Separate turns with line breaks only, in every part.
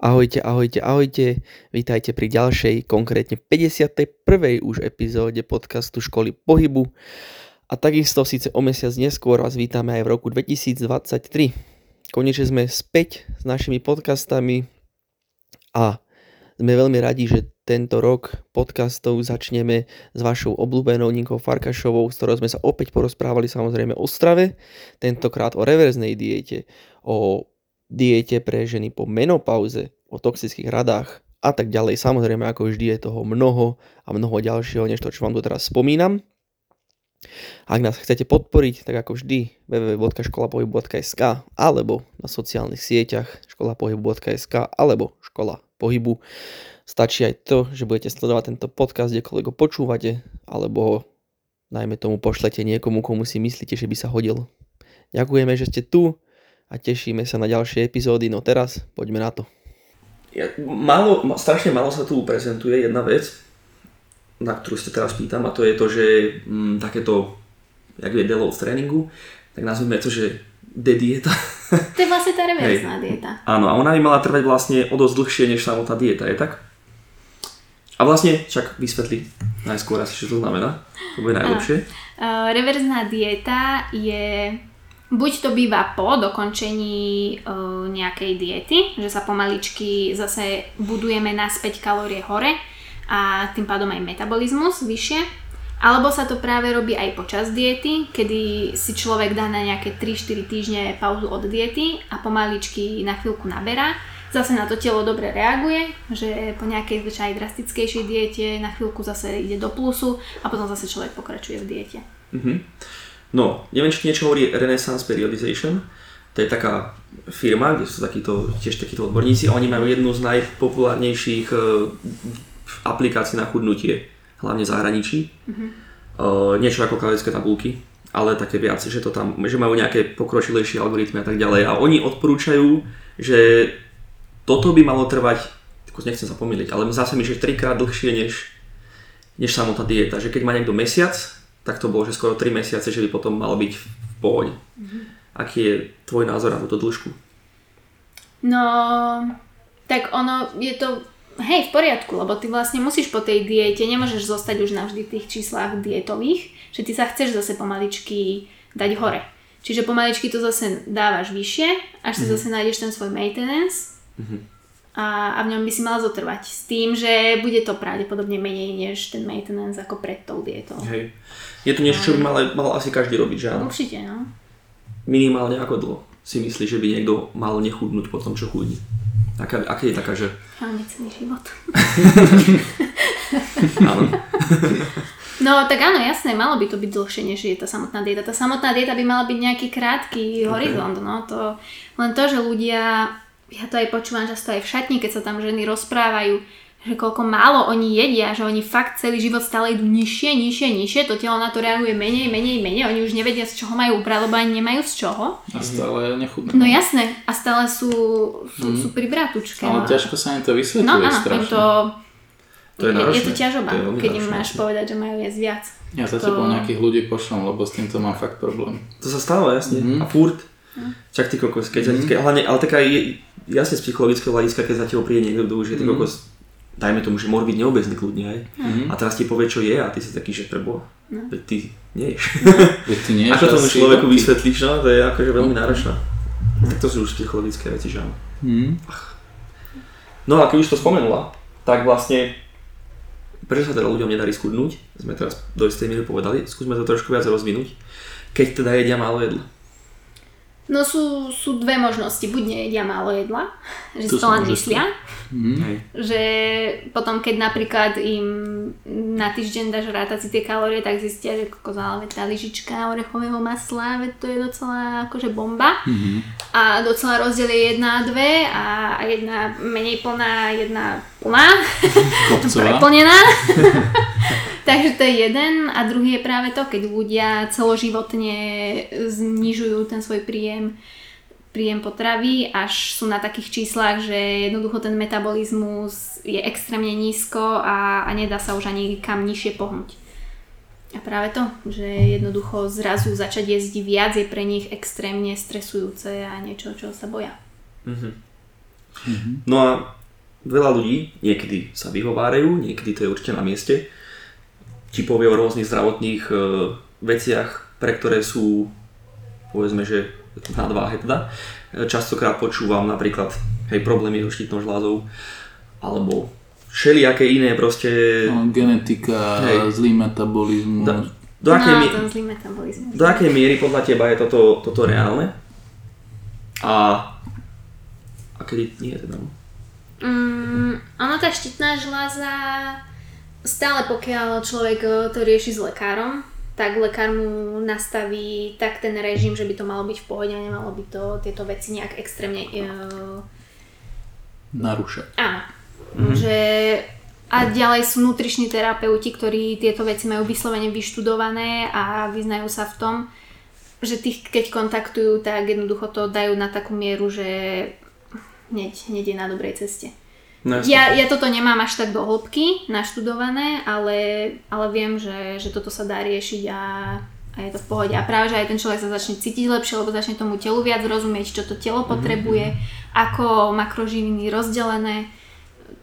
Ahojte, ahojte, ahojte. Vítajte pri ďalšej, konkrétne 51. už epizóde podcastu Školy pohybu. A takisto síce o mesiac neskôr vás vítame aj v roku 2023. Konečne sme späť s našimi podcastami a sme veľmi radi, že tento rok podcastov začneme s vašou obľúbenou Ninkou Farkašovou, s ktorou sme sa opäť porozprávali samozrejme o strave, tentokrát o reverznej diete, o diete pre ženy po menopauze, o toxických radách a tak ďalej. Samozrejme, ako vždy je toho mnoho a mnoho ďalšieho, než to, čo vám tu teraz spomínam. Ak nás chcete podporiť, tak ako vždy www.školapohybu.sk alebo na sociálnych sieťach školapohybu.sk alebo škola pohybu. Stačí aj to, že budete sledovať tento podcast, kdekoľvek ho počúvate, alebo ho najmä tomu pošlete niekomu, komu si myslíte, že by sa hodil. Ďakujeme, že ste tu a tešíme sa na ďalšie epizódy. No teraz poďme na to.
Ja, málo, strašne málo sa tu prezentuje jedna vec, na ktorú sa teraz pýtam a to je to, že m, mm, takéto, jak je deload v tréningu, tak nazvime to, že de dieta.
To je vlastne tá reverzná dieta.
Áno, a ona by mala trvať vlastne o dosť dlhšie než samotná dieta, je tak? A vlastne, čak vysvetli najskôr asi, čo to znamená. To bude najlepšie.
Uh, reverzná dieta je Buď to býva po dokončení e, nejakej diety, že sa pomaličky zase budujeme naspäť kalórie hore a tým pádom aj metabolizmus vyššie. Alebo sa to práve robí aj počas diety, kedy si človek dá na nejaké 3-4 týždne pauzu od diety a pomaličky na chvíľku naberá. Zase na to telo dobre reaguje, že po nejakej zvyčaj drastickejšej diete na chvíľku zase ide do plusu a potom zase človek pokračuje v diete. Mm-hmm.
No, neviem, či niečo hovorí Renaissance Periodization. To je taká firma, kde sú takíto, tiež takíto odborníci a oni majú jednu z najpopulárnejších uh, aplikácií na chudnutie, hlavne v zahraničí. Mm-hmm. Niečo ako kalorické tabulky, ale také viac, že, to tam, že majú nejaké pokročilejšie algoritmy a tak ďalej. A oni odporúčajú, že toto by malo trvať, nechcem sa pomýliť, ale zase mi, že trikrát dlhšie než, než samotná dieta. Že keď má niekto mesiac, tak to bolo, že skoro 3 mesiace, že by potom malo byť v pohode. Mm-hmm. Aký je tvoj názor na túto dĺžku?
No, tak ono je to hej, v poriadku, lebo ty vlastne musíš po tej diete, nemôžeš zostať už navždy v tých číslach dietových, že ty sa chceš zase pomaličky dať hore. Čiže pomaličky to zase dávaš vyššie, až si mm-hmm. zase nájdeš ten svoj maintenance. Mm-hmm a, a v ňom by si mal zotrvať. S tým, že bude to pravdepodobne menej než ten maintenance ako pred tou dietou.
Hej. Je to niečo, čo by mal, mal asi každý robiť, že áno?
Určite, no.
Minimálne ako dlho si myslíš, že by niekto mal nechudnúť po tom, čo chudí? Aká, aké je taká, že...
Celý život.
áno.
no tak áno, jasné, malo by to byť dlhšie, než je tá samotná dieta. Tá samotná dieta by mala byť nejaký krátky okay. horizont, no to len to, že ľudia ja to aj počúvam často aj v šatni, keď sa tam ženy rozprávajú, že koľko málo oni jedia, že oni fakt celý život stále idú nižšie, nižšie, nižšie, to telo na to reaguje menej, menej, menej, oni už nevedia z čoho majú ubrať, lebo ani nemajú z čoho.
A stále nechudnú.
No jasné, a stále sú, sú, mm. sú pri bratučke.
Ale no. ťažko sa im to vysvetľuje no, áno, strašne.
To, to je, je, je to ťažoba, to je keď im máš povedať, že majú jesť viac.
Ja za to... tebou nejakých ľudí pošlom, lebo s týmto mám fakt problém.
To sa stáva, jasne. Mm-hmm. A furt. Mm. Čak ty kokos, keď, mm-hmm. keď, hlavne, ale taká je, jasne z psychologického hľadiska, keď za teba príde niekto, kto už je mm. kokos, dajme tomu, že môže byť neobezný kľudne aj, mm. a teraz ti povie, čo je a ty si taký, že preboha, no. veď ty neješ.
Veď ty neješ
Ako tomu človeku ty... vysvetlíš, no, to je akože veľmi náročné. Mm. Tak to sú už psychologické veci, že áno. Mm. No a keď už to spomenula, tak vlastne prečo sa teda ľuďom nedarí skudnúť, sme teraz do istej miery povedali, skúsme to trošku viac rozvinúť, keď teda jedia málo jedla.
No sú, sú dve možnosti. Buď nejedia málo jedla, že to si to len myslia. Mm. Že potom, keď napríklad im na týždeň dáš rátať si tie kalórie, tak zistia, že koko ale tá lyžička orechového masla, veď to je docela akože bomba. Mm-hmm. A docela rozdiel je jedna a dve a jedna menej plná, jedna plná. Preplnená. Takže to je jeden a druhý je práve to, keď ľudia celoživotne znižujú ten svoj príjem príjem potravy, až sú na takých číslach, že jednoducho ten metabolizmus je extrémne nízko a, a nedá sa už ani kam nižšie pohnúť. A práve to, že jednoducho zrazu začať jesť viac je pre nich extrémne stresujúce a niečo, čo sa boja.
Mm-hmm. No a veľa ľudí niekedy sa vyhovárajú, niekedy to je určite na mieste, ti povie o rôznych zdravotných e, veciach, pre ktoré sú, povedzme, že na váhe teda. E, Častokrát počúvam napríklad hej, problémy so štítnou žľazou, alebo všelijaké iné proste...
No, genetika,
Hej.
zlý metabolizmus.
Da, do, akej,
no,
mi-
ten zlý metabolizmus.
do akej miery podľa teba je toto, toto reálne? A, a kedy nie teda? no?
Mm, ono tá štítna žľaza, stále pokiaľ človek eh, to rieši s lekárom, tak lekár mu nastaví tak ten režim, že by to malo byť v pohode a nemalo by to tieto veci nejak extrémne... Uh,
Narúša.
áno. Že, a ďalej sú nutriční terapeuti, ktorí tieto veci majú vyslovene vyštudované a vyznajú sa v tom, že tých, keď kontaktujú, tak jednoducho to dajú na takú mieru, že hneď, hneď je na dobrej ceste.
No.
Ja, ja toto nemám až tak do hĺbky naštudované, ale, ale viem, že, že toto sa dá riešiť a, a je to v pohode. A práve, že aj ten človek sa začne cítiť lepšie, lebo začne tomu telu viac rozumieť, čo to telo potrebuje, ako makroživiny rozdelené.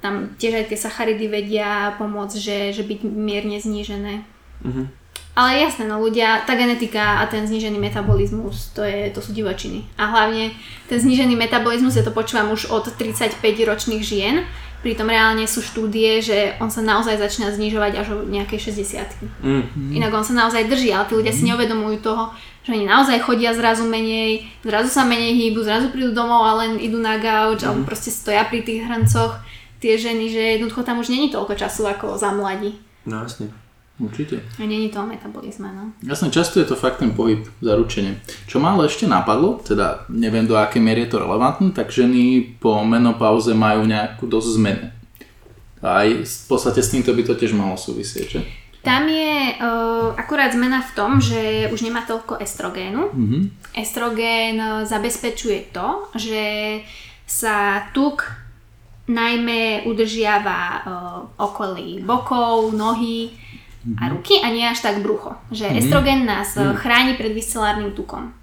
Tam tiež aj tie sacharidy vedia pomôcť, že, že byť mierne znížené.
Mhm.
Ale jasné, no ľudia, tá genetika a ten znížený metabolizmus, to, je, to sú divočiny. A hlavne ten znížený metabolizmus, ja to počúvam už od 35 ročných žien, pritom reálne sú štúdie, že on sa naozaj začína znižovať až o nejakej 60
Mm.
Inak on sa naozaj drží, ale tí ľudia si neuvedomujú toho, že oni naozaj chodia zrazu menej, zrazu sa menej hýbu, zrazu prídu domov a len idú na gauč, alebo proste stoja pri tých hrncoch tie ženy, že jednoducho tam už není toľko času ako za mladí.
No jasne.
Určite.
A není to o metabolizme, no.
Jasne, často je to fakt ten pohyb, zaručenie. Čo ma ale ešte napadlo, teda neviem do akej miery je to relevantné, tak ženy po menopauze majú nejakú dosť zmenu. A aj v podstate s týmto by to tiež malo súvisieť, že?
Tam je uh, akurát zmena v tom, že už nemá toľko estrogénu.
Mhm.
Estrogén uh, zabezpečuje to, že sa tuk najmä udržiava uh, okolí bokov, nohy a ruky a nie až tak brucho. Že estrogen nás uh, chráni pred viscelárnym tukom.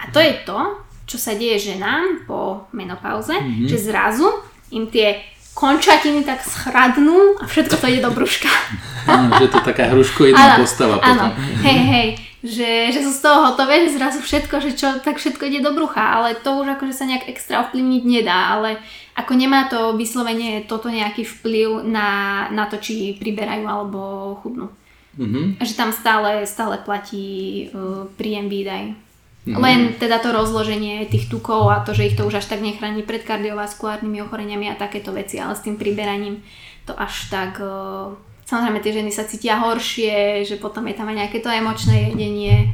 A to je to, čo sa deje ženám po menopauze, že zrazu im tie končatiny tak schradnú a všetko to ide do brúška.
Áno, že to taká hruškoidná
Áno,
postava
Áno,
potom.
hej, hej, že, že sú z toho hotové, že zrazu všetko, že čo, tak všetko ide do brucha, ale to už akože sa nejak extra ovplyvniť nedá, ale ako nemá to vyslovene toto nejaký vplyv na, na to, či priberajú alebo chudnú.
Mhm.
Že tam stále, stále platí uh, príjem výdaj. Len teda to rozloženie tých tukov a to, že ich to už až tak nechráni pred kardiovaskulárnymi ochoreniami a takéto veci, ale s tým priberaním to až tak... Uh, samozrejme tie ženy sa cítia horšie, že potom je tam aj nejaké to emočné jedenie.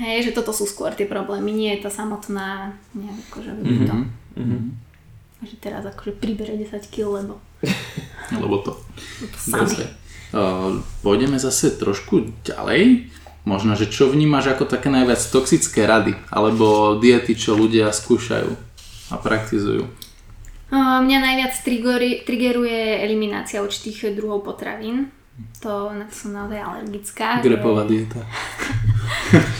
Hej, že toto sú skôr tie problémy, nie je to samotná nejak akože to.
Mhm.
Že teraz akože pribere 10 kg, lebo
Lebo to.
to sami.
Uh, pôjdeme zase trošku ďalej. Možno, že čo vnímaš ako také najviac toxické rady alebo diety, čo ľudia skúšajú a praktizujú.
Mňa najviac triggeruje eliminácia určitých druhov potravín. To, na to som naozaj alergická.
Grepová dieta,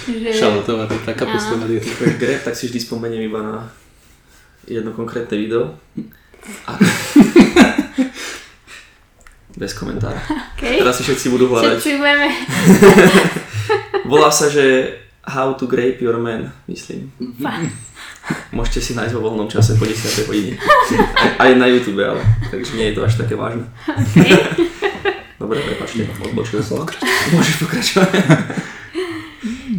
Že, že,
šalotová dieta, kapustová dieta.
Keď grep, tak si vždy spomeniem iba na jedno konkrétne video. A... Bez komentára.
okay.
Teraz si všetci budú hľadať.
Všetci budeme...
Volá sa, že How to Grape Your Man, myslím.
Fakt.
Môžete si nájsť vo voľnom čase po 10. hodine. Aj, aj na YouTube, ale takže nie je to až také vážne.
Okay.
Dobre, prepačte, odbočil som. Môžeš pokračovať.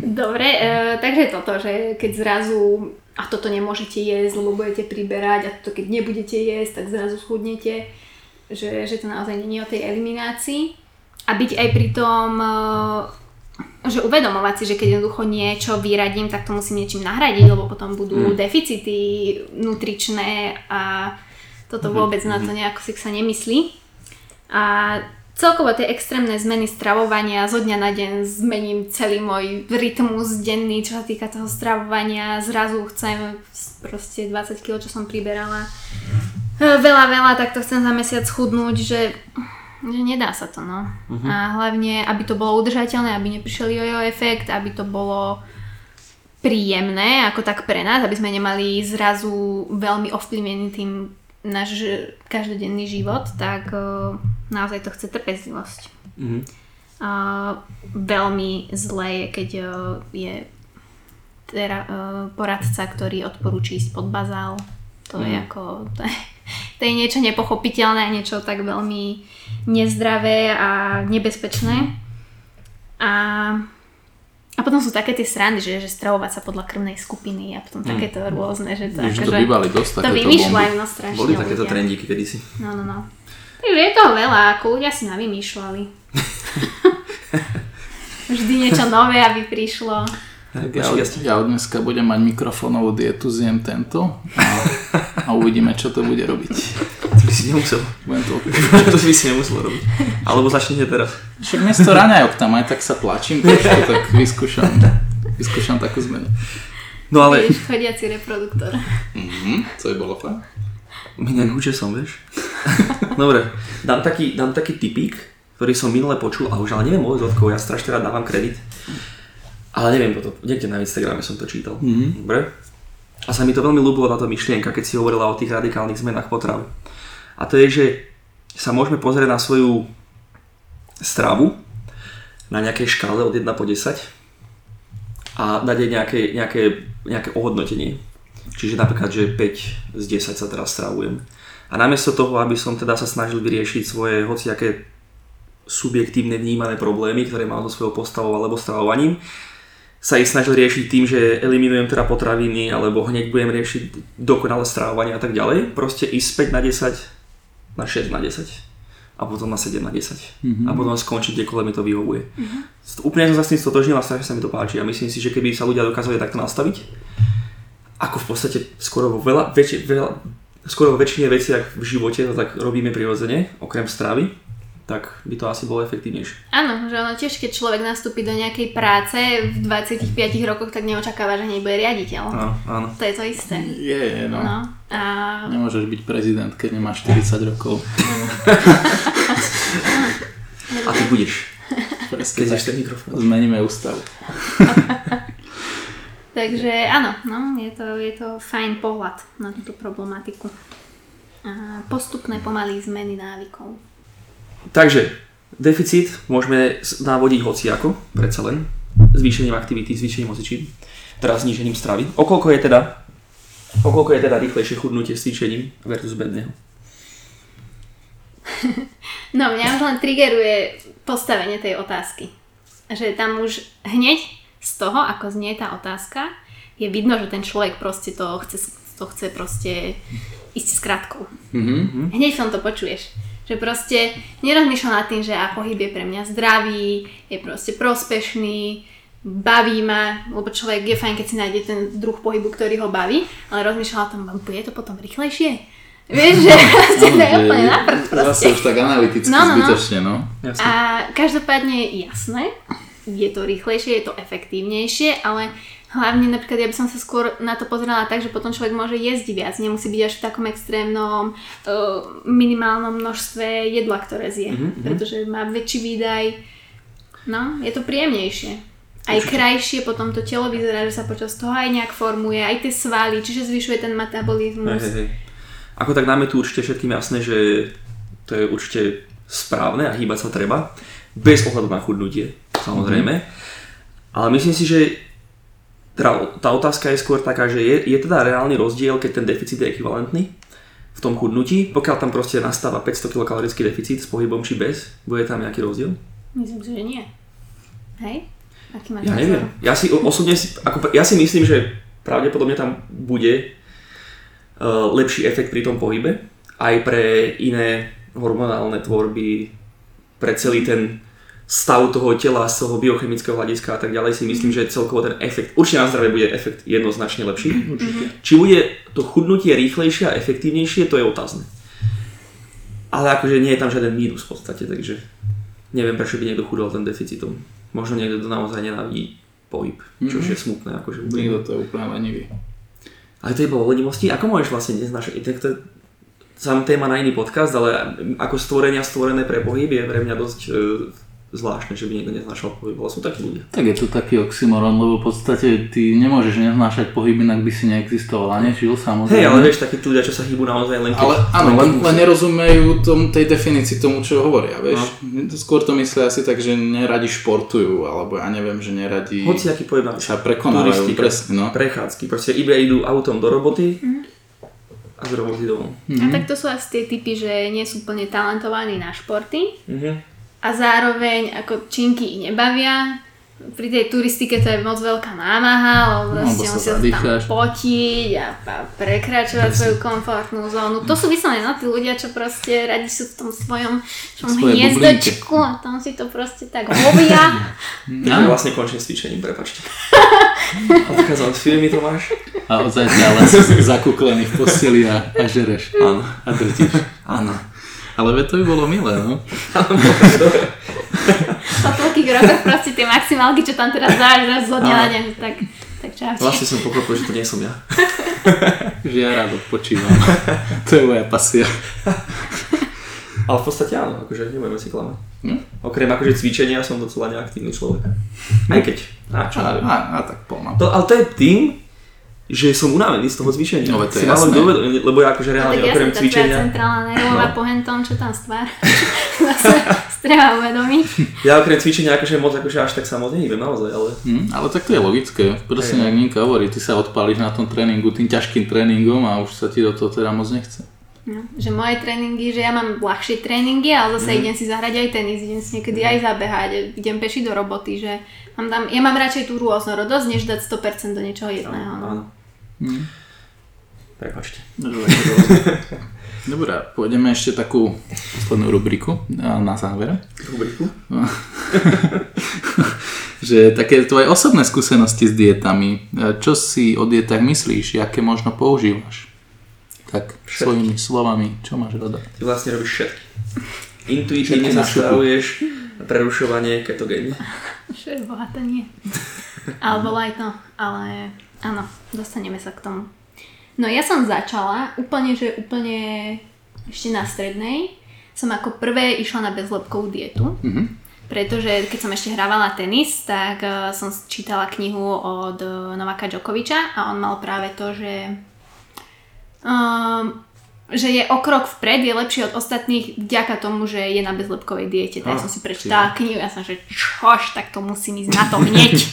Dobre, e, takže toto, že keď zrazu a toto nemôžete jesť, lebo budete priberať a toto keď nebudete jesť, tak zrazu schudnete, že, že to naozaj nie je o tej eliminácii. A byť aj pri tom, e, že uvedomovať si, že keď jednoducho niečo vyradím, tak to musím niečím nahradiť, lebo potom budú
Mm.
deficity nutričné a toto vôbec na to nejako si sa nemyslí. A celkovo tie extrémne zmeny stravovania zo dňa na deň zmením celý môj rytmus denný, čo sa týka toho stravovania. Zrazu chcem proste 20 kg, čo som priberala. Veľa, veľa, tak to chcem za mesiac chudnúť, že, že nedá sa to, no. A hlavne, aby to bolo udržateľné, aby neprišiel jojo efekt, aby to bolo príjemné, ako tak pre nás, aby sme nemali zrazu veľmi ovplyvnený tým náš každodenný život, tak uh, naozaj to chce trpezlivosť.
Mhm.
Uh, veľmi zlé je, keď uh, je tera, uh, poradca, ktorý odporúči ísť pod bazál. To mm. je
Mhm.
ako... To je, to je niečo nepochopiteľné niečo tak veľmi nezdravé a nebezpečné. A, a potom sú také tie srandy, že, že stravovať sa podľa krvnej skupiny a potom takéto rôzne, že to,
to
akože-
bývali dosť
to vymýšľajú no strašne
Boli takéto
ľudia.
trendíky kedysi.
No, no, no. Takže je toho veľa, ako ľudia si navymýšľali. Vždy niečo nové, aby prišlo.
Tak ja, od, ja od dneska budem mať mikrofónovú dietu, zjem tento a, a uvidíme, čo to bude robiť.
To by si nemusel.
Budem to
to by si nemusel robiť. Alebo začnite teraz.
Však miesto raňajok tam aj tak sa tlačím trošku, tak vyskúšam, vyskúšam takú zmenu.
No ale
Vieš, chodiaci reproduktor.
Mhm, to je bolo fajn.
Mňa kúče som, vieš. Dobre, dám taký, dám taký typík, ktorý som minule počul a už ale neviem od odkov, ja strašne rád dávam kredit. Ale neviem toto, niekde na Instagrame som to čítal.
Mhm.
Dobre? A sa mi to veľmi ľúbilo táto myšlienka, keď si hovorila o tých radikálnych zmenách potrav. A to je, že sa môžeme pozrieť na svoju stravu na nejakej škále od 1 po 10 a dať jej nejaké, nejaké, nejaké ohodnotenie. Čiže napríklad, že 5 z 10 sa teraz stravujem. A namiesto toho, aby som teda sa snažil vyriešiť svoje hociaké subjektívne vnímané problémy, ktoré mám so svojou postavou alebo stravovaním, sa ich snažil riešiť tým, že eliminujem teda potraviny alebo hneď budem riešiť dokonalé stravovanie a tak ďalej. Proste ísť späť na 10, na 6 na 10 a potom na 7 na 10
Mhm.
a potom skončiť kdekoľvek mi to vyhovuje. Úplne som sa s tým stotožnil a strašne sa mi to páči a myslím si, že keby sa ľudia dokázali takto nastaviť, ako v podstate skoro vo veľa, väčši, veľa skoro vo väčšine veciach v živote to tak robíme prirodzene, okrem stravy, tak by to asi bolo efektívnejšie.
Áno, že ono tiež, keď človek nastúpi do nejakej práce v 25 rokoch, tak neočakáva, že hneď bude riaditeľ.
Áno, áno.
To je to isté.
Je, je, no.
No. A
Nemôžeš byť prezident, keď nemáš 40 rokov.
A ty budeš,
Presne
keď ten mikrofón.
Zmeníme ústavu.
Takže áno, no, je, to, je to fajn pohľad na túto problematiku. A postupné pomalé zmeny návykov.
Takže, deficit môžeme navodiť hociako, predsa len, zvýšením aktivity, zvýšením hocičím, teda znížením stravy. Okoľko je teda, okoľko je teda rýchlejšie chudnutie s cvičením versus bedného?
No, mňa už len triggeruje postavenie tej otázky. Že tam už hneď z toho, ako znie tá otázka, je vidno, že ten človek proste to chce, to chce proste ísť s krátkou.
Mhm.
Hneď v tom to počuješ. Že proste nerozmýšľa nad tým, že a pohyb je pre mňa zdravý, je proste prospešný, baví ma, lebo človek je fajn, keď si nájde ten druh pohybu, ktorý ho baví, ale rozmýšľa o tom, bude to potom rýchlejšie? Vieš, že proste to je úplne na prd proste.
Zase už tak analyticky
No, no, no.
zbytočne, no.
Jasne.
A každopádne jasné, je to rýchlejšie, je to efektívnejšie, ale hlavne napríklad ja by som sa skôr na to pozerala tak, že potom človek môže jesť viac, nemusí byť až v takom extrémnom uh, minimálnom množstve jedla, ktoré zje,
Mhm, mhm.
pretože má väčší výdaj. No, je to príjemnejšie. Aj
Určite.
krajšie potom to telo vyzerá, že sa počas toho aj nejak formuje, aj tie svaly, čiže zvyšuje ten metabolizmus.
hej, hej. Ako tak nám je tu určite všetkým jasné, že to je určite správne a hýbať sa treba, bez ohľadu na chudnutie, samozrejme. Ale myslím si, že teda tá otázka je skôr taká, že je, je teda reálny rozdiel, keď ten deficit je ekvivalentný v tom chudnutí, pokiaľ tam proste nastáva 500 kilokalorický deficit s pohybom či bez, bude tam nejaký rozdiel?
Myslím si, že nie. Hej? Aký máš
Ja
názor?
neviem. Ja si osobne, ako, ja si myslím, že pravdepodobne tam bude uh, lepší efekt pri tom pohybe, aj pre iné hormonálne tvorby, pre celý ten stav toho tela z toho biochemického hľadiska a tak ďalej si myslím, že celkovo ten efekt, určite na zdravie bude efekt jednoznačne lepší.
Určite.
Či bude to chudnutie rýchlejšie a efektívnejšie, to je otázne. Ale akože nie je tam žiaden mínus v podstate, takže neviem prečo by niekto chudol ten deficitom. Možno niekto to naozaj nenávidí pohyb, čo
Mhm.
je smutné. Akože
Nikto to úplne lenivý.
ale to je bolo o lenivosti. Ako môžeš vlastne dnes naše... Tak to sám téma na iný podcast, ale ako stvorenia stvorené pre pohyb je pre mňa dosť e, zvláštne, že by niekto neznášal pohyb, ale sú takí ľudia.
Tak je to taký oxymoron, lebo v podstate ty nemôžeš neznášať pohyb, inak by si neexistoval a nežil samozrejme.
Hej, ale vieš, takí ľudia, čo sa hýbu naozaj len keď...
Ale áno, len, len nerozumejú tom, tej definícii tomu, čo hovoria, vieš. No. Skôr to myslia asi tak, že neradi športujú, alebo ja neviem, že neradi
Hoci aký pohyb na
sa prekonávajú, presne, no.
prechádzky, proste iba idú autom do roboty a z roboty domov.
A tak to sú asi tie typy, že nie sú úplne talentovaní na športy
Mhm.
A zároveň ako činky ich nebavia. Pri tej turistike to je moc veľká námaha, lebo
Lebo sa
musia sa tam potiť a, prekračovať svoju komfortnú zónu. To sú vyslovene no, tí ľudia, čo proste radi sú v tom svojom, hniezdočku a tam si to proste tak hovia.
Ja vlastne končím s cvičením, prepačte. Odkázal z firmy to máš?
A od zajtra len si zakúklený v posteli a, a žereš.
Áno.
A drtíš.
Áno.
Ale to by bolo milé, no.
Po toľkých rokoch proste tie maximálky, čo tam teraz dáš raz zo dňa na deň, tak, tak čau.
Vlastne som pochopil, že to nie som ja.
Že ja rád odpočívam. to je moja pasia.
Ale v podstate áno, akože nebudeme si klamať.
Hm?
Okrem akože cvičenia som docela neaktívny človek. Aj keď. A čo?
A, a, a tak.
To, ale to je tým, že som unavený z toho cvičenia.
No, to je
si kto uvedomí, lebo ja akože
No,
reálne
tak ja
okrem
tvoja
cvičenia,
centrálna nervová
No.
pohentom, čo tam stvár. Treba uvedomiť.
ja okrem cvičenia akože moc akože až tak sa moc naozaj, ale
Hm, ale tak to je logické. Presne, jak Ninka hovorí, ty sa odpálíš na tom tréningu tým ťažkým tréningom a už sa ti do toho teda moc nechce.
No, že moje tréningy, že ja mám ľahšie tréningy, ale zase
Mhm.
idem si zahrať aj tenis, idem si niekedy aj zabehať, idem peši do roboty, že mám tam, ja mám radšej tú rôznorodosť, než dať 100% do niečoho jedného. No.
Áno.
Hm.
Prepačte.
Dobre, pôjdeme ešte takú poslednú rubriku na záver.
Rubriku.
že také tvoje osobné skúsenosti s dietami, čo si o dietách myslíš, aké možno používaš? Tak
Všetky.
svojimi slovami, čo máš rada?
Ty vlastne robíš všetky. Intuitívne
na
prerušovanie ketogénne.
Čo je boha, to nie. Alebo aj to, ale áno, dostaneme sa k tomu. No ja som začala úplne, že úplne ešte na strednej. Som ako prvé išla na bezlepkovú dietu.
Mhm.
Pretože keď som ešte hrávala tenis, tak eh, som čítala knihu od eh, Novaka Djokoviča a on mal práve to, že um, že je o krok vpred, je lepší od ostatných vďaka tomu, že je na bezlepkovej diete. Tak
Ah,
som si prečítala knihu, ja som, že čož, tak to musím ísť na to hneď.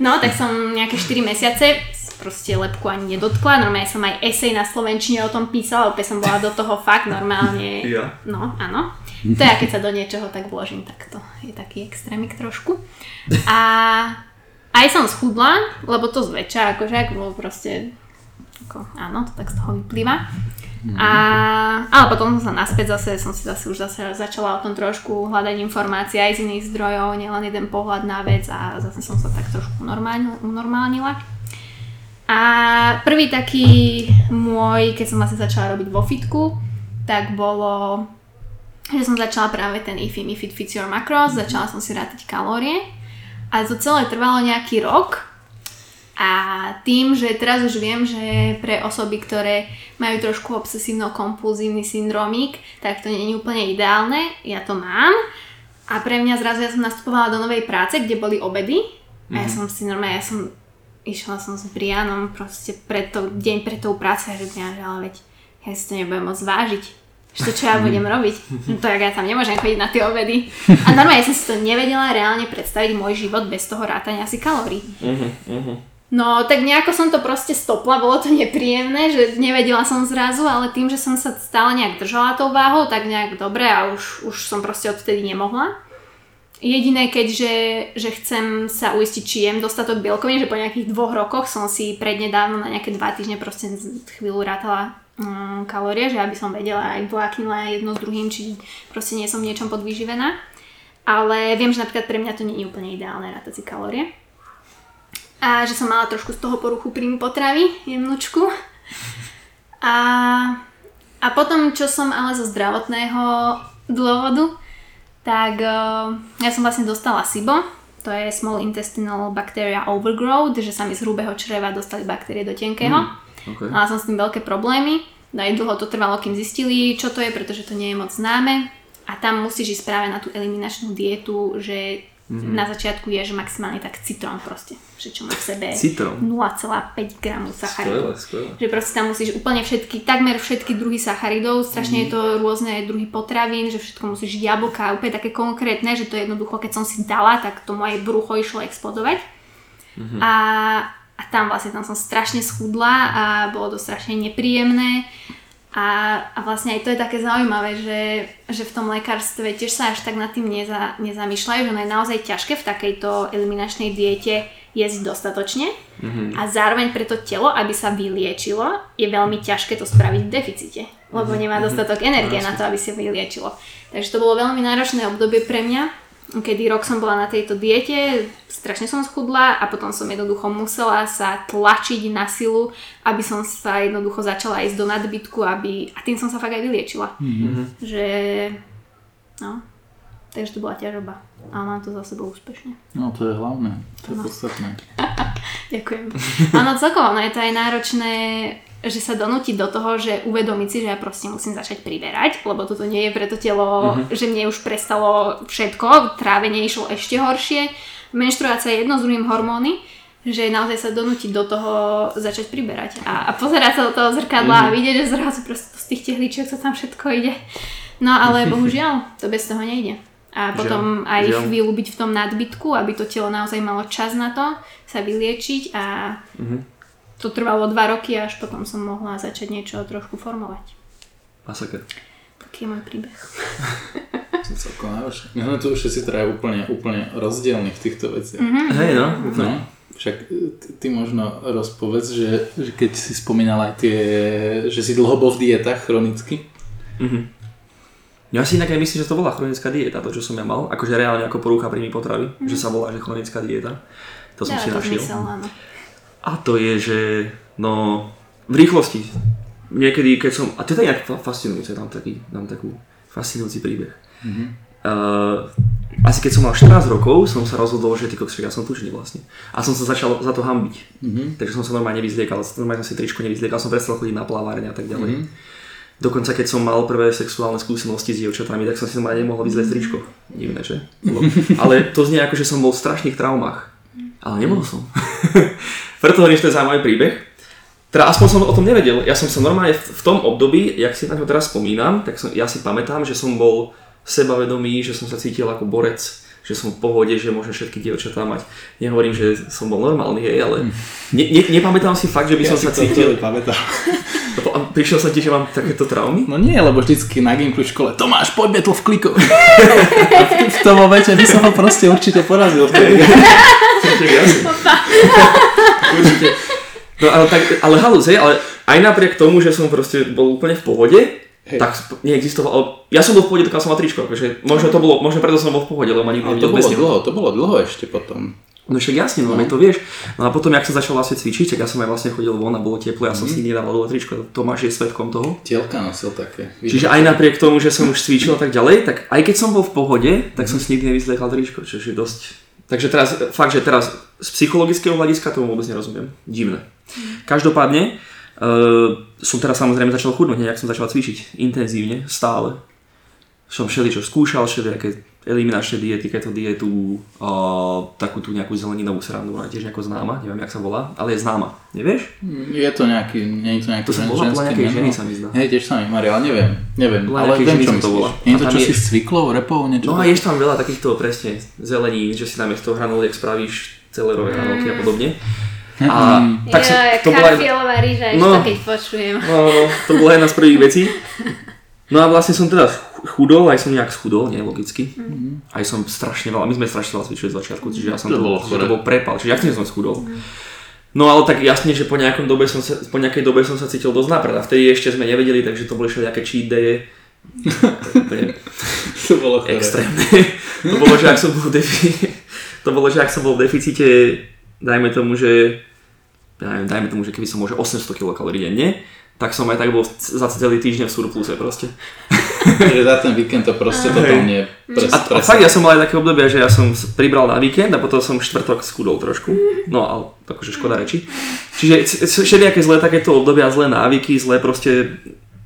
No, tak som nejaké 4 mesiace proste lepku ani nedotkla, normálne som aj esej na slovenčine o tom písala, opäť som bola do toho fakt normálne,
Ja.
no áno. To ja keď sa do niečoho tak vložím, tak to je taký extrémik trošku. A aj som schudla, lebo to zväčša, akože ak bolo proste, ako, áno, to tak z toho vyplýva. A, ale potom som sa naspäť zase, som si zase už zase začala o tom trošku hľadať informácie aj z iných zdrojov, nielen jeden pohľad na vec a zase som sa tak trošku unormálnila. A prvý taký môj, keď som vlastne začala robiť vo fitku, tak bolo, že som začala práve ten IFI, MIFID Fits Your Macros, začala som si rátať kalórie a to celé trvalo nejaký rok a tým, že teraz už viem, že pre osoby, ktoré majú trošku obsesívno-kompulzívny syndromík, tak to nie je úplne ideálne, ja to mám a pre mňa zrazu ja som nastupovala do novej práce, kde boli obedy a ja som si normálne, ja som išla som s Brianom proste pred to, deň pred tou prácou a že že ale veď ja si to nebudem môcť vážiť. Že to čo ja budem robiť? No to ja tam nemôžem chodiť na tie obedy. A normálne ja som si to nevedela reálne predstaviť môj život bez toho rátania si kalórií.
Uh-huh, uh-huh.
No tak nejako som to proste stopla, bolo to nepríjemné, že nevedela som zrazu, ale tým, že som sa stále nejak držala tou váhou, tak nejak dobre a už, už som proste odvtedy nemohla. Jediné, keďže že chcem sa uistiť, či jem dostatok bielkovín, že po nejakých dvoch rokoch som si prednedávno na nejaké dva týždne proste chvíľu rátala mm, kalórie, že aby som vedela aj dvojaknila jedno s druhým, či proste nie som v niečom podvyživená. Ale viem, že napríklad pre mňa to nie je úplne ideálne rátať si kalórie. A že som mala trošku z toho poruchu príjmu potravy, jemnúčku. A, a potom, čo som ale zo zdravotného dôvodu, tak uh, ja som vlastne dostala SIBO, to je Small Intestinal Bacteria Overgrowth, že sa mi z hrubého čreva dostali baktérie do tenkého.
Okay.
Mala som s tým veľké problémy. Aj dlho to trvalo, kým zistili, čo to je, pretože to nie je moc známe. a tam musíš ísť práve na tú eliminačnú dietu, že mm-hmm. na začiatku ješ maximálne tak citrón proste, že čo má v sebe
Citrón.
0,5 gramu sacharidov.
Skvelé, skvelé.
Že proste tam musíš úplne všetky, takmer všetky druhy sacharidov, strašne je to rôzne druhy potravín, že všetko musíš jablka, úplne také konkrétne, že to jednoducho, keď som si dala, tak to moje brucho išlo explodovať. A, a tam vlastne tam som strašne schudla a bolo to strašne nepríjemné. A, a vlastne aj to je také zaujímavé, že, že v tom lekárstve tiež sa až tak nad tým neza, nezamýšľajú, že ono je naozaj ťažké v takejto eliminačnej diete jesť dostatočne. Mm-hmm. a zároveň pre to telo, aby sa vyliečilo, je veľmi ťažké to spraviť v deficite, lebo nemá dostatok energie na to, aby sa vyliečilo. Takže to bolo veľmi náročné obdobie pre mňa, kedy rok som bola na tejto diete, strašne som schudla a potom som jednoducho musela sa tlačiť na silu, aby som sa jednoducho začala ísť do nadbytku aby, a tým som sa fakt aj vyliečila. Mm-hmm. Že, no, takže to bola ťažoba. Ale mám to za sebou úspešne.
No to je hlavné, to je
No.
podstatné.
Ďakujem. Áno, celkovo, no je to aj náročné že sa donútiť do toho, že uvedomiť si, že ja proste musím začať priberať, lebo toto nie je pre to telo, uh-huh. že mne už prestalo všetko, trávenie išlo ešte horšie, menštruácia je jedno s druhým hormóny, že naozaj sa donútiť do toho začať priberať a, a pozerať sa do toho zrkadla uh-huh. a vidieť, že zrazu proste z tých tehličiek sa tam všetko ide. No ale bohužiaľ, to bez toho nejde. A potom
Žiaľ,
aj
žiaľ.
chvíľu byť v tom nadbytku, aby to telo naozaj malo čas na to sa vyliečiť a
Mhm.
to trvalo dva roky až potom som mohla začať niečo trošku formovať.
Masaker.
Taký je môj príbeh.
Som celkom náročný. My sme tu už všetci traja úplne, úplne rozdielni v týchto veciach.
Mhm.
Hej no,
No, však ty, ty možno rozpovedz, že, že keď si spomínal aj tie, že si dlho bol v dietách chronicky.
Mhm. Ja si inak aj myslím, že to bola chronická dieta, to čo som ja mal, akože reálne ako porucha príjmy potravy, že sa volá, že chronická dieta. To som
Dáva
si
to
našiel.
zmysel, áno.
A to je, že no v rýchlosti. Niekedy, keď som, a to je nejak fa- fascinujúce, tam taký, tam takú fascinujúci príbeh. Mm-hmm. Uh, asi keď som mal 14 rokov, som sa rozhodol, že ty kokos, ja som tučný vlastne. A som sa začal za to hambiť. Mm-hmm. Takže som sa normálne nevyzliekal, normálne som si tričko nevyzliekal, som prestal chodiť na plavárne a tak ďalej. Mm-hmm. Dokonca keď som mal prvé sexuálne skúsenosti s dievčatami, tak som si normálne nemohol vyzlieť tričko. Divné, že? Ale to znie ako, že som bol v strašných traumách. Ale nebol som. Preto hovorím, že to je zaujímavý príbeh. Teda aspoň som o tom nevedel. Ja som sa normálne v, v tom období, jak si na ňo teraz spomínam, tak som, ja si pamätám, že som bol sebavedomý, že som sa cítil ako borec, že som v pohode, že môžem všetky dievčatá mať. Nehovorím, že som bol normálny, hej, ale ne, ne, nepamätám si fakt, že by som sa cítil...
pamätám.
A prišiel som ti, že mám takéto traumy?
No nie, lebo vždycky na Gimplu v škole Tomáš, poď battle v kliku. V, tom momente by som ho proste určite porazil.
Určite. No ale, tak, ale halus, hej, ale aj napriek tomu, že som proste bol úplne v pohode,
Hej.
tak neexistovalo, ja som bol v pohode, dokiaľ som mal tričko, akože možno to bolo, možno preto som bol v pohode, lebo ma nikto
to bolo
neho.
dlho, to bolo dlho ešte potom.
No však jasne, no, no. to vieš. No a potom, jak som začal vlastne cvičiť, tak ja som aj vlastne chodil von a bolo teplo, ja som
Mhm.
si nedával dole tričko, Tomáš je svetkom toho.
Tielka nosil také.
Čiže aj napriek tomu, že som už cvičil a tak ďalej, tak aj keď som bol v pohode, tak som si nikdy nevyzliekal tričko, čo je dosť... Takže teraz, fakt, že teraz z psychologického hľadiska tomu vôbec nerozumiem. Divné. Každopádne, uh, som teraz samozrejme začal chudnúť, hneď, jak som začal cvičiť intenzívne, stále. Som všeličo skúšal, všelijaké eliminačné diety, keto dietu, uh, takú tú nejakú zeleninovú srandu, ona je tiež nejako známa, neviem, jak sa volá, ale je známa, nevieš?
Je to nejaký, nie je to nejaký
To som bola nejakej ženy, sa mi zdá.
Hej, tiež sa mi marí, ale neviem, neviem,
Podľa
ale viem, čo
to volá.
Nie je to čo
je-
si s cviklou, repou, niečo?
No a ješ tam veľa takýchto presne zelení, že si tam z toho hranoliek spravíš celerové hranolky a podobne. A tak som,
ja,
to bola
karfielová rýža,
No.
to keď počujem.
no, no, to bola jedna z prvých vecí. No a vlastne som teda chudol, aj som nejak schudol, nie logicky. Aj som strašne veľa, my sme strašne veľa cvičili z začiatku, čiže ja som
To
to,
bolo
že
chore.
to bol prepal, čiže jak som schudol. No ale tak jasne, že po, nejakom dobe som sa, po nejakej dobe som sa cítil dosť napred a vtedy ešte sme nevedeli, takže to boli všelijaké cheat daye.
To bolo chore.
extrémne. to bolo, že ak som bol v defi- to bolo, že ak som bol v deficite, dajme tomu, že ja neviem, dajme tomu, že keby som možno 800 kcal denne, tak som aj tak bol za celý týždeň v surpluse proste.
Že za ten víkend to proste totálne pres,
A, a fakt, ja som mal aj také obdobie, že ja som pribral na víkend a potom som štvrtok skudol trošku. No ale akože škoda reči. Čiže všelijaké zlé takéto obdobia, zlé návyky, zlé proste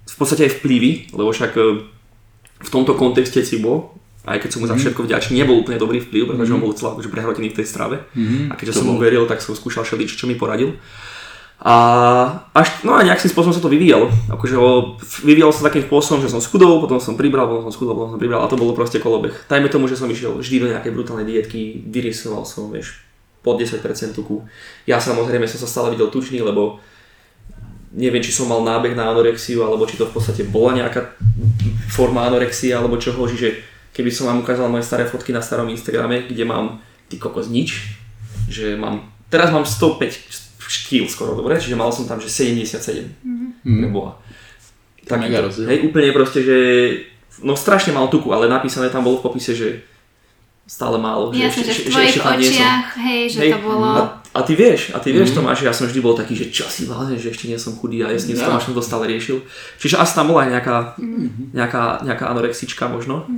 v podstate aj vplyvy, lebo však e, v tomto kontexte Cibo, aj keď som mu za všetko vďačný, nebol úplne dobrý vplyv, pretože on bol celá akože prehrotený v tej strave.
Mhm.
A keďže
To
som mu veril, tak som skúšal všeličo, čo mi poradil. A až, no a nejakým spôsobom sa to vyvíjalo. Akože o, vyvíjalo sa takým spôsobom, že som schudol, potom som pribral, potom som schudol, potom som pribral a to bolo proste kolobeh. Dajme tomu, že som išiel vždy do nejakej brutálnej dietky, vyrysoval som, vieš, pod 10% tuku. Ja samozrejme som sa stále videl tučný, lebo neviem, či som mal nábeh na anorexiu, alebo či to v podstate bola nejaká forma anorexie, alebo čoho, čiže keby som vám ukázal moje staré fotky na starom Instagrame, kde mám ty kokos nič, že mám, teraz mám 105 kg skoro, dobre, čiže mal som tam, že 77, mm-hmm. preboha.
To je mega rozdiel.
hej, úplne proste, že no strašne mal tuku, ale napísané tam bolo v popise, že stále málo.
Jasne, že v
ešte-
tvojich očiach, hej, že
Hej,
to bolo...
A, a ty vieš, a ty vieš
Mhm.
Tomáš, že ja som vždy bol taký, že čo si vážne, že ešte nie som chudý a
Ja.
yeah. som to stále riešil. Čiže asi tam bola nejaká,
Mhm.
nejaká, nejaká anorexička možno.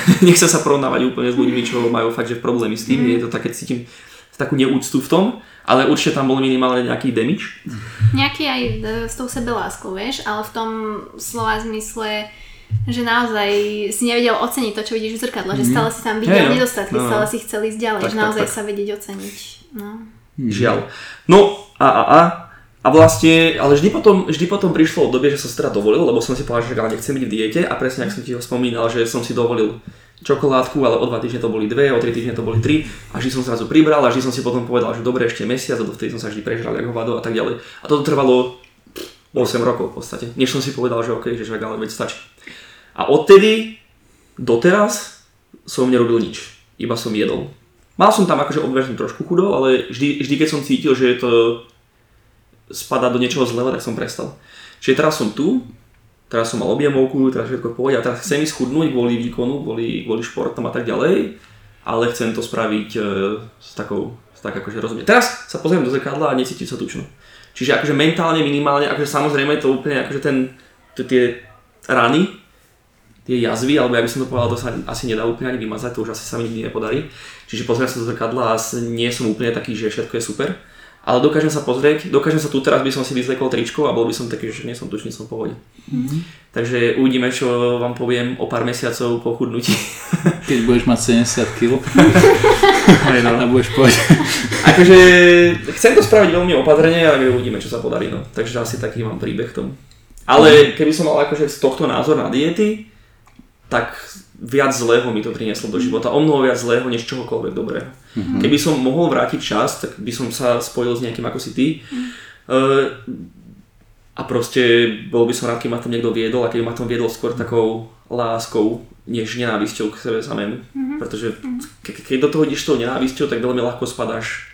Nechcem sa porovnávať úplne s ľuďmi, čo majú fakt, že problémy s tým,
Mhm.
je to také, cítim takú neúctu v tom, ale určite tam bol minimálne nejaký damage.
Nejaký aj e, s tou sebeláskou, vieš, ale v tom slova zmysle, že naozaj si nevedel oceniť to, čo vidíš v zrkadle, že stále si tam videl
no.
nedostatky,
No, no.
stále si chcel ísť ďalej,
Tak,
že
tak,
naozaj
tak.
sa vedieť oceniť. No.
Žiaľ. No a a a. A vlastne, ale vždy potom, vždy potom prišlo obdobie, že som si teda dovolil, lebo som si povedal, že ale nechcem byť v diete a presne, ak som ti ho spomínal, že som si dovolil čokoládku, ale o dva týždne to boli dve, o tri týždne to boli tri a vždy som zrazu pribral a vždy som si potom povedal, že dobre, ešte mesiac a dovtedy som sa vždy prežral ako hovado a tak ďalej. A toto trvalo 8 rokov v podstate, než som si povedal, že OK, že však ale veď stačí. A odtedy doteraz som nerobil nič, iba som jedol. Mal som tam akože obvežnú trošku chudol, ale vždy, vždy keď som cítil, že to spadá do niečoho zlého, tak som prestal. Čiže teraz som tu, teraz som mal objemovku, teraz všetko v pohode a teraz chcem ísť chudnúť kvôli výkonu, kvôli, kvôli športom a tak ďalej, ale chcem to spraviť e, s takou, s tak akože rozumne. Teraz sa pozriem do zrkadla a necítim sa tučno. Čiže akože mentálne, minimálne, akože samozrejme to úplne akože ten, tie rany, tie jazvy, alebo ja by som to povedal, to sa asi nedá úplne ani vymazať, to už asi sa mi nikdy nepodarí. Čiže pozriem sa do zrkadla a nie som úplne taký, že všetko je super. Ale dokážem sa pozrieť, dokážem sa tu teraz by som si vyzlekol tričko a bol by som taký, že nie som tučný, som v pohode. Takže uvidíme, čo vám poviem o pár mesiacov po chudnutí.
Keď budeš mať 70 kg
no.
a budeš povedať.
Akože chcem to spraviť veľmi opatrne a uvidíme, čo sa podarí. No. Takže asi taký mám príbeh k tomu. Ale keby som mal akože z tohto názor na diety, tak viac zlého mi to prinieslo do života. O mnoho viac zlého, než čohokoľvek dobrého. Keby som mohol vrátiť čas, tak by som sa spojil s nejakým ako si ty. Uh, a proste bol by som rád, keď ma tam niekto viedol a keď ma tam viedol skôr takou láskou, než nenávisťou k sebe samému. Pretože ke- ke- keď do toho ideš tou nenávisťou, tak veľmi ľahko spadáš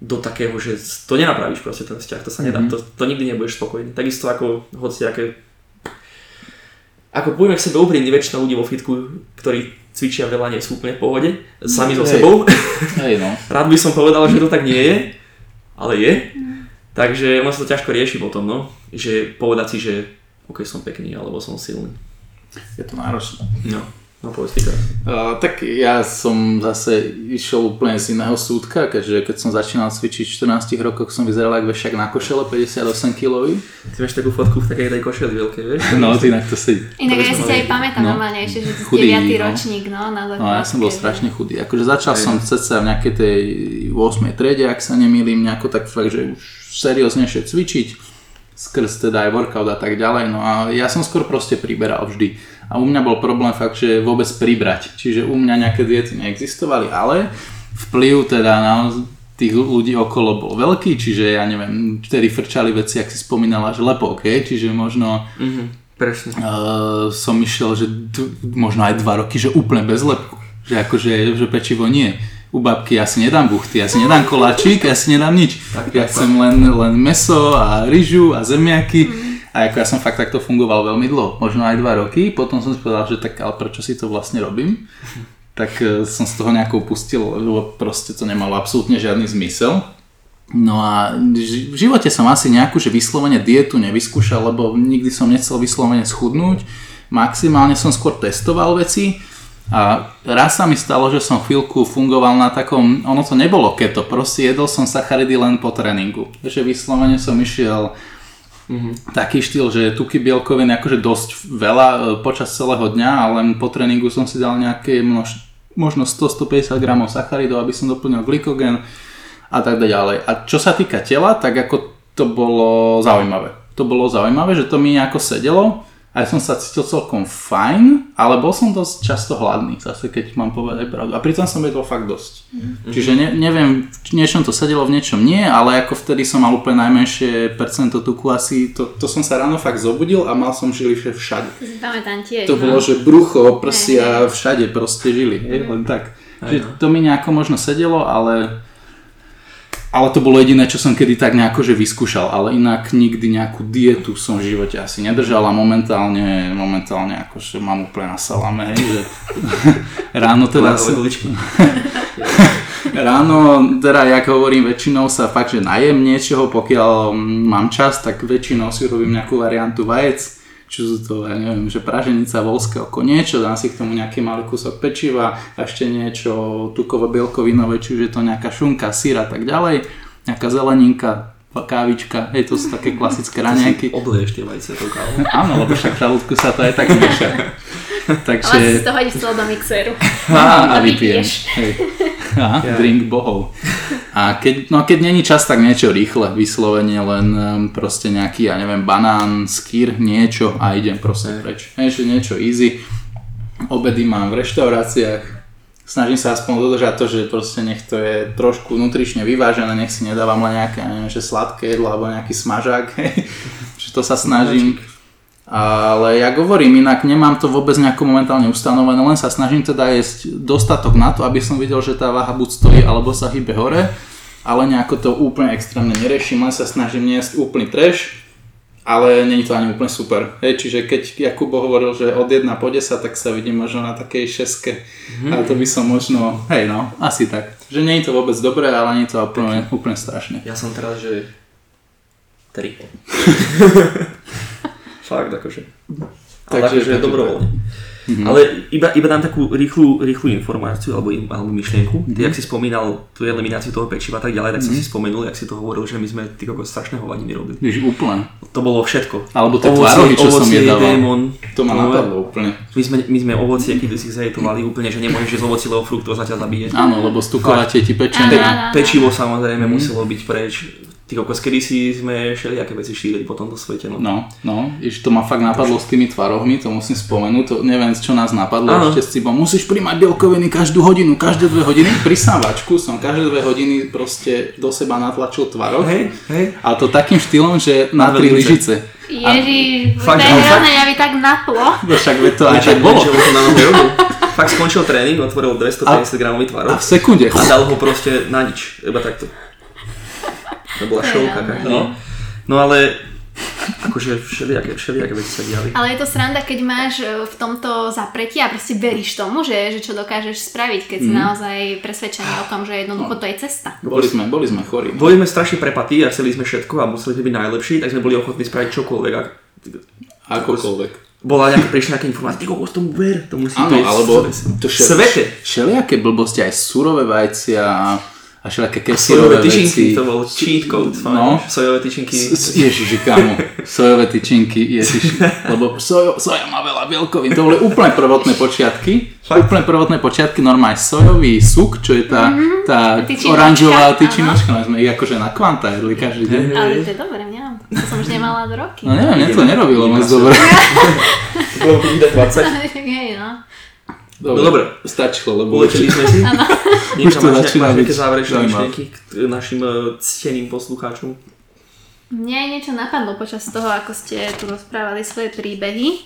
do takého, že to nenapravíš proste ten vzťah, to sa nedá, to, to nikdy nebudeš spokojný. Takisto ako hoci aké ako budeme k sebe úprimní, väčšina ľudí vo fitku, ktorí cvičia veľa, nie sú úplne v pohode, sami so sebou.
Hej no.
Rád by som povedal, že to tak nie je, ale je. Takže ono sa to ťažko rieši potom, no. Že povedať si, že OK, som pekný, alebo som silný.
Je to náročné.
No, no povedz.
Uh, tak ja som zase išiel úplne z iného súdka, keďže keď som začínal cvičiť v 14 rokoch som vyzeral ako vešak na košele 58 kg.
Ty máš takú fotku v takej tej košeli veľkej, vieš?
No, ty inak to sedí.
Inak ja si ťa aj pamätám
no.
normálne ešte, že si
Chudý,
9.
no.
ročník, no, na
No ja som bol strašne chudý. Akože začal som cca v nejakej tej 8. triede, ak sa nemýlim, nejako tak fakt, že už serióznejšie cvičiť, skrz teda aj workout a tak ďalej. No a ja som skôr proste priberal vždy. A u mňa bol problém fakt, že vôbec pribrať. Čiže u mňa nejaké diety neexistovali, ale vplyv teda na tých ľudí okolo bol veľký, čiže ja neviem, vtedy frčali veci, ak si spomínala, že lepok, hej, čiže možno
Mhm, presne.
Uh, som išiel, že d- možno aj dva roky, že úplne bez lepku. Že akože, že pečivo nie. U babky ja si nedám buchty, ja si nedám koláčik, ja si nedám nič.
Tak,
ja
tak,
chcem len, len meso a ryžu a zemiaky. A ako ja som fakt takto fungoval veľmi dlho, možno aj dva roky. Potom som si povedal, že tak ale prečo si to vlastne robím? Tak eh, som z toho nejako upustil, lebo proste to nemalo absolútne žiadny zmysel. No a v živote som asi nejakú, že vyslovene dietu nevyskúšal, lebo nikdy som nechcel vyslovene schudnúť. Maximálne som skôr testoval veci a raz sa mi stalo, že som chvíľku fungoval na takom, ono to nebolo keto, proste jedol som sacharidy len po tréningu. Takže vyslovene som išiel Mm-hmm. Taký štýl, že tuky bielkoviny akože dosť veľa e, počas celého dňa, ale po tréningu som si dal nejaké množ, možno 100-150 gramov sacharidov, aby som doplnil glykogen a tak ďalej. A čo sa týka tela, tak ako to bolo zaujímavé. To bolo zaujímavé, že to mi nejako sedelo aj som sa cítil celkom fajn, ale bol som dosť často hladný, zase keď mám povedať pravdu. A pritom som jedol fakt dosť. Mm-hmm. Čiže ne, neviem, v niečom to sedelo, v niečom nie, ale ako vtedy som mal úplne najmenšie percento tuku asi, to, to som sa ráno fakt zobudil a mal som žili všade.
Pamätám tiež.
To no? bolo, že brucho, prsia, všade proste žili, hej, len tak. Že no. to mi nejako možno sedelo, ale ale to bolo jediné, čo som kedy tak nejako že vyskúšal, ale inak nikdy nejakú dietu som v živote asi nedržal a momentálne, momentálne akože mám úplne na salame, hej, že ráno teda sa... ráno, teda jak hovorím, väčšinou sa fakt, že najem niečoho, pokiaľ mám čas, tak väčšinou si robím nejakú variantu vajec, čo sú to, ja neviem, že praženica, volské oko, niečo, dám si k tomu nejaký malý kúsok pečiva, a ešte niečo tukovo bielkovinové, či už je to nejaká šunka, sír a tak ďalej, nejaká zeleninka, kávička, hej, to sú také klasické raňajky.
Obleješ tie vajce tou kávou.
Áno, lebo však v žalúdku sa to aj tak mieša.
Takže... Ale si to hodíš celé do mixéru.
Á, a vypijem. Hej. Á, yeah. drink bohov. A keď, no keď není čas, tak niečo rýchle, vyslovene len um, proste nejaký, ja neviem, banán, skýr, niečo a idem proste preč. Že niečo easy. Obedy mám v reštauráciách, snažím sa aspoň dodržať to, že proste nech to je trošku nutrične vyvážené, nech si nedávam len nejaké, neviem, že sladké jedlo alebo nejaký smažák, že to sa snažím. Ale ja hovorím, inak nemám to vôbec nejako momentálne ustanovené, len sa snažím teda jesť dostatok na to, aby som videl, že tá váha buď stojí alebo sa hýbe hore, ale nejako to úplne extrémne neriešim, len sa snažím jesť úplný trash, ale není to ani úplne super. Hej, čiže keď Jakubo hovoril, že od 1 po 10, tak sa vidím možno na takej šeske. Mm-hmm. A to by som možno, hej no, asi tak. Že je to vôbec dobré, ale nie je to úplne, úplne strašné.
Ja som teraz, že 3. Fakt, akože. Ale Takže akože dobrovoľne. Mm-hmm. Ale iba, iba dám takú rýchlu, rýchlu informáciu alebo, alebo myšlienku. Mm-hmm. Ty, ak si spomínal tú elimináciu toho pečiva a tak ďalej, tak mm-hmm. som si spomenul, ak si to hovoril, že my sme ty kokos strašné hovadiny robili.
Víš, úplne.
To bolo všetko.
Alebo tie tvárohy, čo som jedával. Démon, to ma napadlo úplne.
My sme, my sme ovocie, keď si zajetovali úplne, že nemôžeš jesť ovocilého fruktóza ťa zabije.
Áno, lebo stukovacie ti pečené.
Pe, pečivo samozrejme mm-hmm. muselo byť preč Ty kokos, kedy si sme všelijaké veci šírili po tomto svete. No,
no, no iš to ma fakt napadlo s tými tvarohmi, to musím spomenúť, to neviem, čo nás napadlo ano. ešte s tým, musíš príjmať bielkoviny každú hodinu, každé dve hodiny. Pri sávačku som každé dve hodiny proste do seba natlačil tvaroh.
Hej, hej.
Ale to takým štýlom, že na, na tri lyžice.
Ježiš, fakt, fakt, ja by tak naplo.
No však by to aj tak bolo.
To na fakt skončil tréning, otvoril 250 gramový tvarov.
A v sekunde.
A dal ho proste na nič, iba takto. To bola šovka každý. No. no ale akože všelijaké, všelijaké veci sa diali.
Ale je to sranda, keď máš e, v tomto zapretí a proste veríš tomu, že, že čo dokážeš spraviť, keď mm. si mhm. naozaj presvedčený o tom, že jednoducho to je cesta.
Boli sme, boli sme chorí.
Boli sme strašne prepatí a chceli sme všetko a museli sme byť najlepší, tak sme boli ochotní spraviť čokoľvek. A...
Akokoľvek.
Bola nejaká, prišla nejaká informácia, ty kokos tomu ver, to musí
Áno, alebo
to svete.
Všelijaké blbosti, aj surové vajcia, a všelijaké kesirové
tyčinky, to bol cheat code, no. sojové tyčinky.
Ježiši, kamo, sojové tyčinky, ježiši, lebo sojo, soja má veľa bielkovín, to boli úplne prvotné počiatky, Fakt? úplne prvotné počiatky, normálne sojový suk, čo je tá, mm-hmm. tá oranžová tyčinočka, no sme ich akože na kvanta jedli každý deň.
Ale to je dobré, nemám, to som už nemala do roky.
No neviem, mne to nerobilo moc dobre.
To bolo 20. Dobre, no dobre.
stačilo, lebo...
Ulečili sme si. Už to začína byť záverečné myšlienky k našim e, cteným poslucháčom?
Mne aj niečo napadlo počas toho, ako ste tu rozprávali svoje príbehy.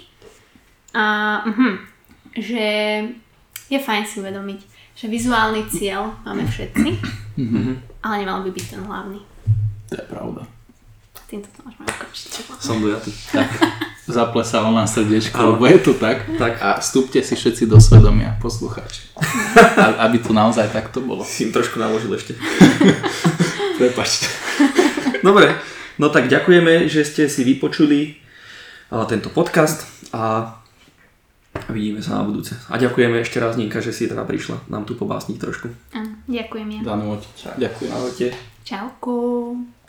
A, uh-huh, že je fajn si uvedomiť, že vizuálny cieľ máme všetci, uh-huh. ale nemal by byť ten hlavný.
To je pravda.
Týmto to môžeme ukončiť.
Som dojatý.
Tak zaplesalo nám srdiečko, ale... lebo je to tak.
tak.
A vstúpte si všetci do svedomia, poslucháči. aby to naozaj takto bolo.
Si im trošku naložil ešte.
Prepačte.
Dobre, no tak ďakujeme, že ste si vypočuli tento podcast a vidíme sa na budúce. A ďakujeme ešte raz Ninka, že si teda prišla nám tu pobásniť trošku.
ďakujem ja.
Danú, ďakujem.
Ahojte.
Čauku.